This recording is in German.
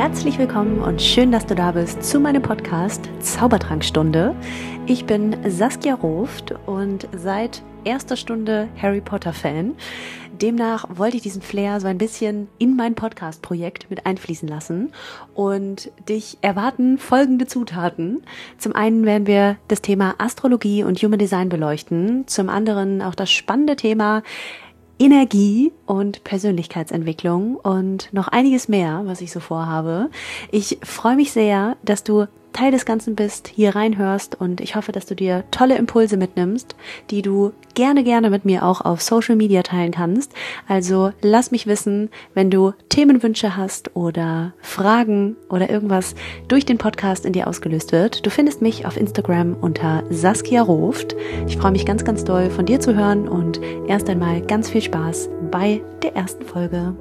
herzlich willkommen und schön, dass du da bist zu meinem Podcast Zaubertrankstunde. Ich bin Saskia Roft und seit erster Stunde Harry Potter Fan. Demnach wollte ich diesen Flair so ein bisschen in mein Podcast-Projekt mit einfließen lassen und dich erwarten folgende Zutaten. Zum einen werden wir das Thema Astrologie und Human Design beleuchten, zum anderen auch das spannende Thema Energie und Persönlichkeitsentwicklung und noch einiges mehr, was ich so vorhabe. Ich freue mich sehr, dass du Teil des Ganzen bist, hier reinhörst und ich hoffe, dass du dir tolle Impulse mitnimmst, die du gerne, gerne mit mir auch auf Social Media teilen kannst. Also lass mich wissen, wenn du Themenwünsche hast oder Fragen oder irgendwas durch den Podcast in dir ausgelöst wird. Du findest mich auf Instagram unter Saskia Roft. Ich freue mich ganz, ganz doll von dir zu hören und erst einmal ganz viel Spaß bei der ersten Folge.